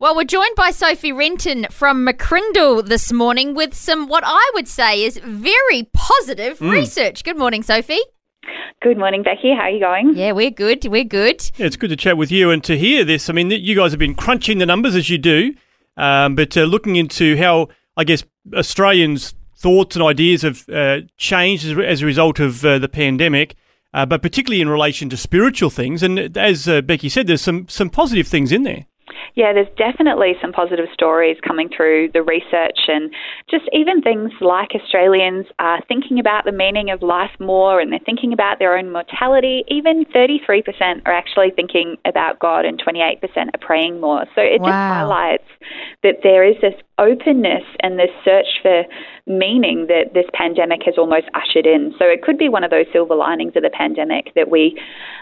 Well, we're joined by Sophie Renton from McCrindle this morning with some what I would say is very positive Hmm. research. Good morning, Sophie. Good morning, Becky. How are you going? Yeah, we're good. We're good. Yeah, it's good to chat with you and to hear this. I mean, you guys have been crunching the numbers as you do, um, but uh, looking into how, I guess, Australians' thoughts and ideas have uh, changed as, as a result of uh, the pandemic, uh, but particularly in relation to spiritual things. And as uh, Becky said, there's some, some positive things in there. Yeah, there's definitely some positive stories coming through the research, and just even things like Australians are thinking about the meaning of life more and they're thinking about their own mortality. Even 33% are actually thinking about God, and 28% are praying more. So it just highlights that there is this openness and this search for meaning that this pandemic has almost ushered in. So it could be one of those silver linings of the pandemic that we,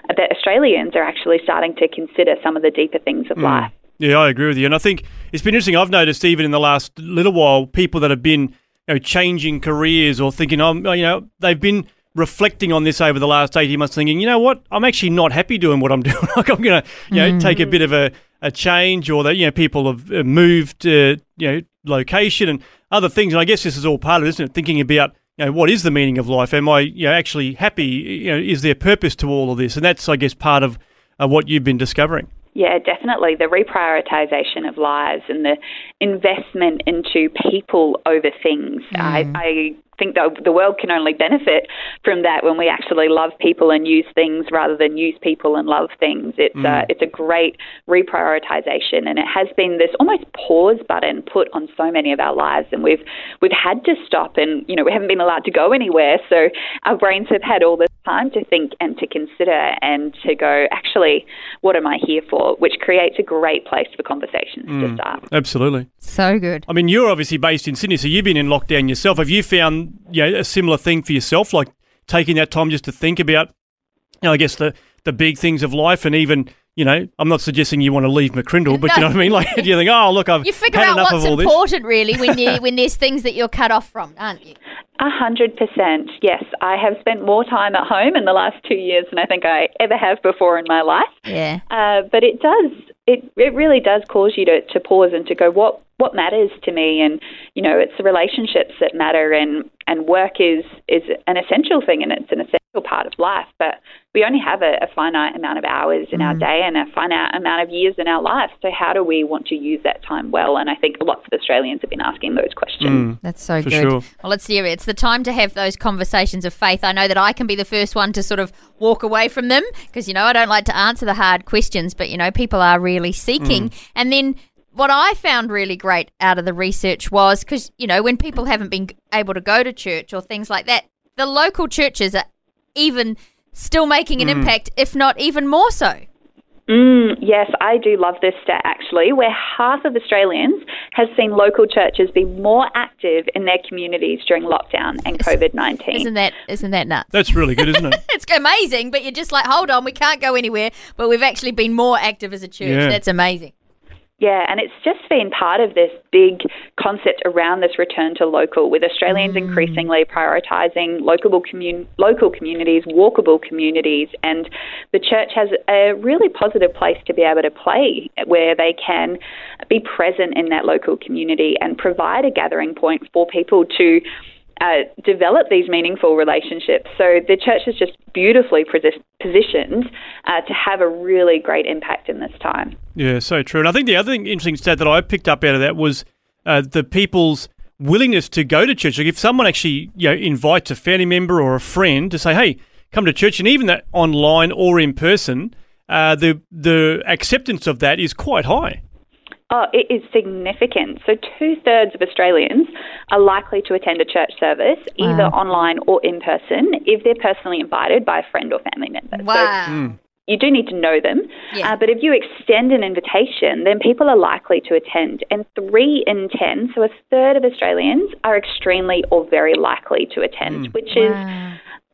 that Australians are actually starting to consider some of the deeper things of hmm. life. Yeah, I agree with you. And I think it's been interesting. I've noticed even in the last little while, people that have been you know, changing careers or thinking, um, you know, they've been reflecting on this over the last 18 months, thinking, you know what, I'm actually not happy doing what I'm doing. like I'm going to, you know, take a bit of a, a change or that, you know, people have uh, moved, uh, you know, location and other things. And I guess this is all part of it, isn't it? Thinking about, you know, what is the meaning of life? Am I, you know, actually happy? You know, is there purpose to all of this? And that's, I guess, part of uh, what you've been discovering. Yeah, definitely. The reprioritization of lives and the investment into people over things. I, mm. I think the, the world can only benefit from that when we actually love people and use things rather than use people and love things. It's uh, it's a great reprioritization, and it has been this almost pause button put on so many of our lives, and we've we've had to stop, and you know we haven't been allowed to go anywhere, so our brains have had all this time to think and to consider and to go. Actually, what am I here for? Which creates a great place for conversations to start. Absolutely. So good. I mean, you're obviously based in Sydney, so you've been in lockdown yourself. Have you found you know, a similar thing for yourself, like taking that time just to think about, you know, I guess the the big things of life, and even you know, I'm not suggesting you want to leave McCrindle, but you know what I mean. Like, you think, oh, look, I've You figure had out enough what's of all this. important, really, when you when there's things that you're cut off from, aren't you? A hundred percent. Yes, I have spent more time at home in the last two years than I think I ever have before in my life. Yeah. Uh, but it does. It it really does cause you to, to pause and to go, what what matters to me? And you know, it's the relationships that matter, and and work is is an essential thing, and it's an essential part of life. But we only have a, a finite amount of hours in our day and a finite amount of years in our life. So how do we want to use that time well? And I think lots of Australians have been asking those questions. mm, That's so For good. sure. Well, let's hear it. It's the time to have those conversations of faith. I know that I can be the first one to sort of walk away from them because, you know, I don't like to answer the hard questions, but, you know, people are really seeking. And then what I found really great out of the research was because, you know, when people haven't been able to go to church or things like that, the local churches are even still making an impact, if not even more so. Mm, yes, I do love this stat actually, where half of Australians have seen local churches be more active in their communities during lockdown and COVID 19. Isn't that isn't that nuts? That's really good, isn't it? it's amazing, but you're just like, hold on, we can't go anywhere. But we've actually been more active as a church. Yeah. That's amazing. Yeah, and it's just been part of this big concept around this return to local, with Australians mm. increasingly prioritising local, commun- local communities, walkable communities, and the church has a really positive place to be able to play where they can be present in that local community and provide a gathering point for people to uh, develop these meaningful relationships. So the church is just beautifully posi- positioned uh, to have a really great impact in this time. Yeah, so true. And I think the other thing, interesting stat that I picked up out of that was uh, the people's willingness to go to church. Like if someone actually you know invites a family member or a friend to say, "Hey, come to church," and even that online or in person, uh, the the acceptance of that is quite high. Oh, it is significant. So, two thirds of Australians are likely to attend a church service, either online or in person, if they're personally invited by a friend or family member. Wow. So, you do need to know them. Yeah. Uh, but if you extend an invitation, then people are likely to attend. And three in 10, so a third of Australians, are extremely or very likely to attend, which is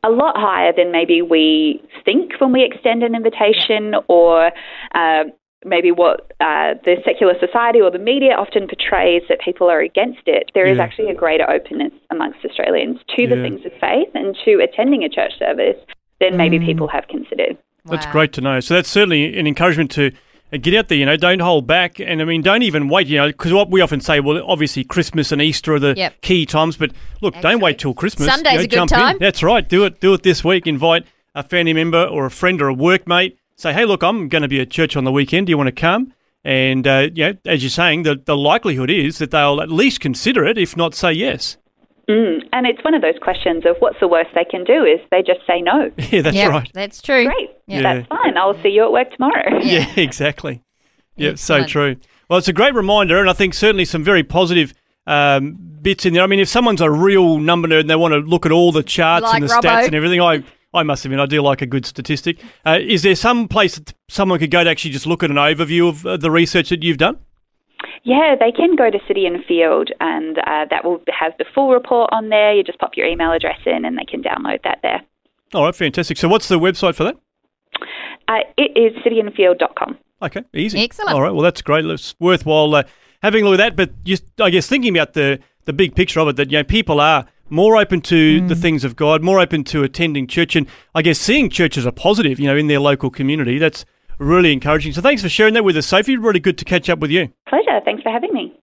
a lot higher than maybe we think when we extend an invitation or. Uh, Maybe what uh, the secular society or the media often portrays that people are against it. There is Yeah. actually a greater openness amongst Australians to the Yeah. things of faith and to attending a church service than maybe people have considered. That's great to know. So that's certainly an encouragement to uh, get out there. You know, don't hold back, and I mean, don't even wait. You know, because what we often say, well, obviously Christmas and Easter are the Yep. key times, but look, Actually, don't wait till Christmas. Sunday's you know, a good jump in. time. That's right. Do it. Do it this week. Invite a family member or a friend or a workmate. Say, hey, look, I'm going to be at church on the weekend. Do you want to come? And uh, you know, as you're saying, the the likelihood is that they'll at least consider it, if not say yes. Mm. And it's one of those questions of what's the worst they can do is they just say no. Yeah, that's Yep, right. That's true. Great, Yeah. that's fine. I'll see you at work tomorrow. Yeah, exactly. Yeah, so Excellent. true. Well, it's a great reminder, and I think certainly some very positive um, bits in there. I mean, if someone's a real number nerd and they want to look at all the charts Like and the Robbo. stats and everything, I, I must admit, I do like a good statistic. Uh, is there some place that someone could go to actually just look at an overview of uh, the research that you've done? Yeah, they can go to City and Field, and uh, that will have the full report on there. You just pop your email address in, and they can download that there. All right, fantastic. So, what's the website for that? Uh, it is cityandfield.com. Okay, easy. Excellent. All right, well, that's great. It's worthwhile uh, having a look at that. But just, I guess, thinking about the, the big picture of it, that you know, people are more open to Mm. the things of God, more open to attending church, and I guess seeing church as a positive, you know, in their local community. That's really encouraging. So, thanks for sharing that with us, Sophie. Really good to catch up with you. Pleasure. Thanks for having me.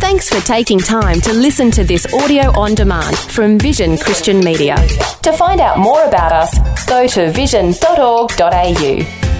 Thanks for taking time to listen to this audio on demand from Vision Christian Media. To find out more about us, go to vision.org.au.